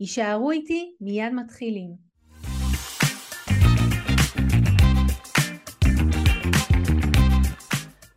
יישארו איתי, מיד מתחילים.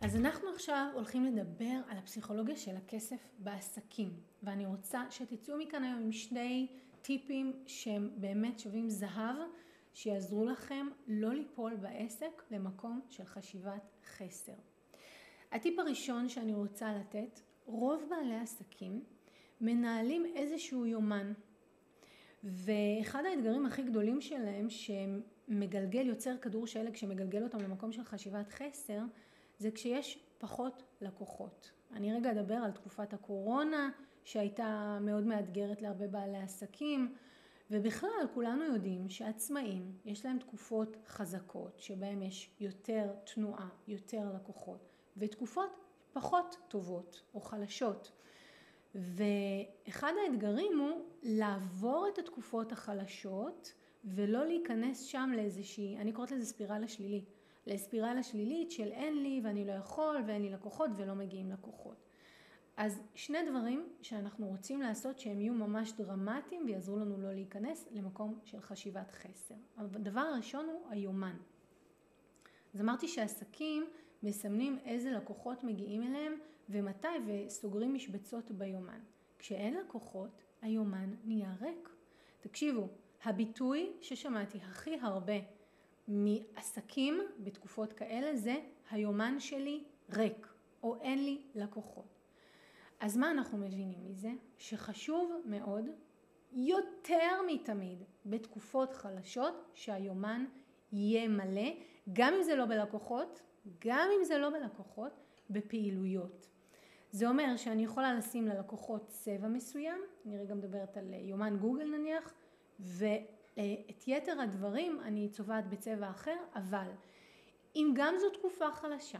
אז אנחנו עכשיו הולכים לדבר על הפסיכולוגיה של הכסף בעסקים, ואני רוצה שתצאו מכאן היום עם שני טיפים שהם באמת שווים זהב, שיעזרו לכם לא ליפול בעסק למקום של חשיבת חסר. הטיפ הראשון שאני רוצה לתת, רוב בעלי עסקים מנהלים איזשהו יומן ואחד האתגרים הכי גדולים שלהם שמגלגל, יוצר כדור שלג שמגלגל אותם למקום של חשיבת חסר זה כשיש פחות לקוחות. אני רגע אדבר על תקופת הקורונה שהייתה מאוד מאתגרת להרבה בעלי עסקים ובכלל כולנו יודעים שעצמאים יש להם תקופות חזקות שבהם יש יותר תנועה, יותר לקוחות ותקופות פחות טובות או חלשות. ואחד האתגרים הוא לעבור את התקופות החלשות ולא להיכנס שם לאיזושהי, אני קוראת לזה ספירלה שלילית, לספירלה שלילית של אין לי ואני לא יכול ואין לי לקוחות ולא מגיעים לקוחות. אז שני דברים שאנחנו רוצים לעשות שהם יהיו ממש דרמטיים ויעזרו לנו לא להיכנס למקום של חשיבת חסר. הדבר הראשון הוא היומן. אז אמרתי שעסקים מסמנים איזה לקוחות מגיעים אליהם ומתי וסוגרים משבצות ביומן. כשאין לקוחות, היומן נהיה ריק. תקשיבו, הביטוי ששמעתי הכי הרבה מעסקים בתקופות כאלה זה היומן שלי ריק או אין לי לקוחות. אז מה אנחנו מבינים מזה? שחשוב מאוד יותר מתמיד בתקופות חלשות שהיומן יהיה מלא גם אם זה לא בלקוחות, גם אם זה לא בלקוחות, בפעילויות. זה אומר שאני יכולה לשים ללקוחות צבע מסוים, אני רגע מדברת על יומן גוגל נניח, ואת יתר הדברים אני צובעת בצבע אחר, אבל אם גם זו תקופה חלשה,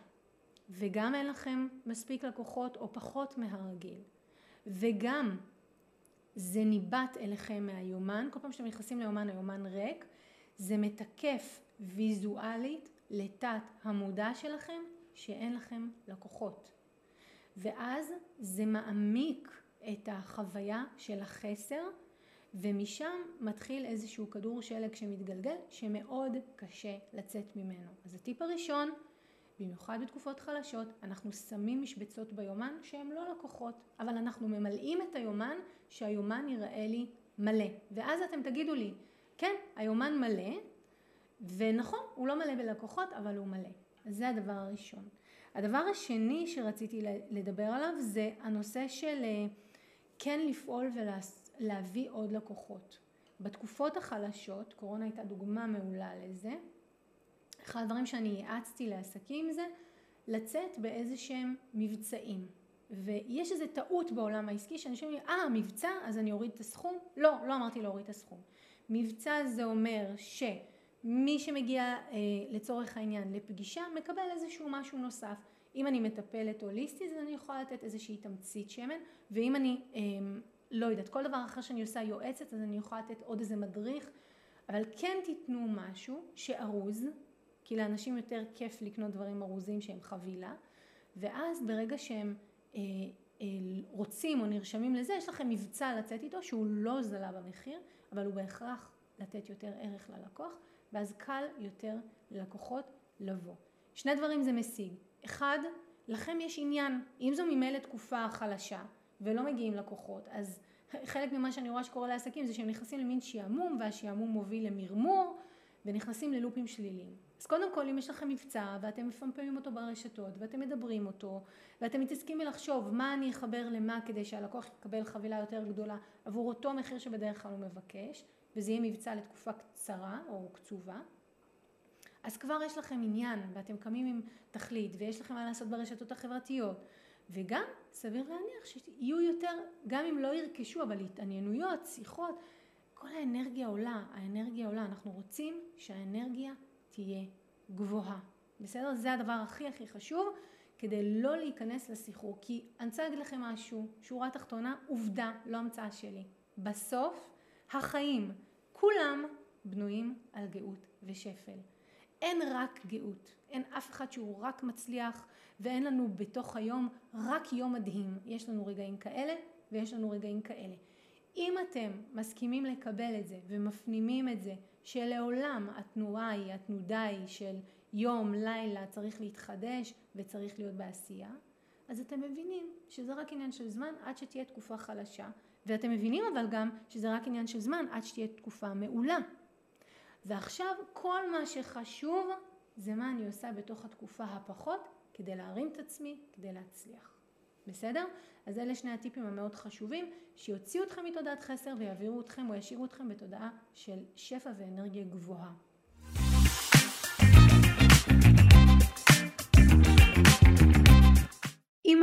וגם אין לכם מספיק לקוחות או פחות מהרגיל, וגם זה ניבט אליכם מהיומן, כל פעם שאתם נכנסים ליומן היומן ריק, זה מתקף ויזואלית לתת המודע שלכם שאין לכם לקוחות. ואז זה מעמיק את החוויה של החסר ומשם מתחיל איזשהו כדור שלג שמתגלגל שמאוד קשה לצאת ממנו. אז הטיפ הראשון, במיוחד בתקופות חלשות, אנחנו שמים משבצות ביומן שהן לא לקוחות, אבל אנחנו ממלאים את היומן שהיומן ייראה לי מלא. ואז אתם תגידו לי, כן, היומן מלא, ונכון, הוא לא מלא בלקוחות, אבל הוא מלא. אז זה הדבר הראשון. הדבר השני שרציתי לדבר עליו זה הנושא של אה, כן לפעול ולהביא עוד לקוחות. בתקופות החלשות, קורונה הייתה דוגמה מעולה לזה, אחד הדברים שאני יעצתי לעסקים זה לצאת באיזה שהם מבצעים. ויש איזו טעות בעולם העסקי שאנשים אומרים, אה, מבצע, אז אני אוריד את הסכום? לא, לא אמרתי להוריד את הסכום. מבצע זה אומר ש... מי שמגיע אה, לצורך העניין לפגישה מקבל איזשהו משהו נוסף. אם אני מטפלת הוליסטית אז אני יכולה לתת איזושהי תמצית שמן ואם אני אה, לא יודעת כל דבר אחר שאני עושה יועצת אז אני יכולה לתת עוד איזה מדריך אבל כן תיתנו משהו שארוז כי לאנשים יותר כיף לקנות דברים ארוזים שהם חבילה ואז ברגע שהם אה, אה, רוצים או נרשמים לזה יש לכם מבצע לצאת איתו שהוא לא זלה במחיר אבל הוא בהכרח לתת יותר ערך ללקוח ואז קל יותר ללקוחות לבוא. שני דברים זה משיג. אחד, לכם יש עניין, אם זו ממילא תקופה חלשה ולא מגיעים לקוחות, אז חלק ממה שאני רואה שקורה לעסקים זה שהם נכנסים למין שעמום והשעמום מוביל למרמור ונכנסים ללופים שליליים. אז קודם כל אם יש לכם מבצע ואתם מפמפמים אותו ברשתות ואתם מדברים אותו ואתם מתעסקים מלחשוב מה אני אחבר למה כדי שהלקוח יקבל חבילה יותר גדולה עבור אותו מחיר שבדרך כלל הוא מבקש וזה יהיה מבצע לתקופה קצרה או קצובה, אז כבר יש לכם עניין ואתם קמים עם תכלית ויש לכם מה לעשות ברשתות החברתיות. וגם סביר להניח שיהיו יותר, גם אם לא ירכשו, אבל התעניינויות, שיחות, כל האנרגיה עולה, האנרגיה עולה, אנחנו רוצים שהאנרגיה תהיה גבוהה, בסדר? זה הדבר הכי הכי חשוב כדי לא להיכנס לסחרור, כי אני רוצה להגיד לכם משהו, שורה תחתונה, עובדה, לא המצאה שלי. בסוף, החיים, כולם בנויים על גאות ושפל. אין רק גאות, אין אף אחד שהוא רק מצליח ואין לנו בתוך היום רק יום מדהים. יש לנו רגעים כאלה ויש לנו רגעים כאלה. אם אתם מסכימים לקבל את זה ומפנימים את זה שלעולם התנועה היא, התנודה היא של יום, לילה, צריך להתחדש וצריך להיות בעשייה, אז אתם מבינים שזה רק עניין של זמן עד שתהיה תקופה חלשה, ואתם מבינים אבל גם שזה רק עניין של זמן עד שתהיה תקופה מעולה. ועכשיו כל מה שחשוב זה מה אני עושה בתוך התקופה הפחות כדי להרים את עצמי, כדי להצליח. בסדר? אז אלה שני הטיפים המאוד חשובים שיוציאו אתכם מתודעת חסר ויעבירו אתכם או ישאירו אתכם בתודעה של שפע ואנרגיה גבוהה.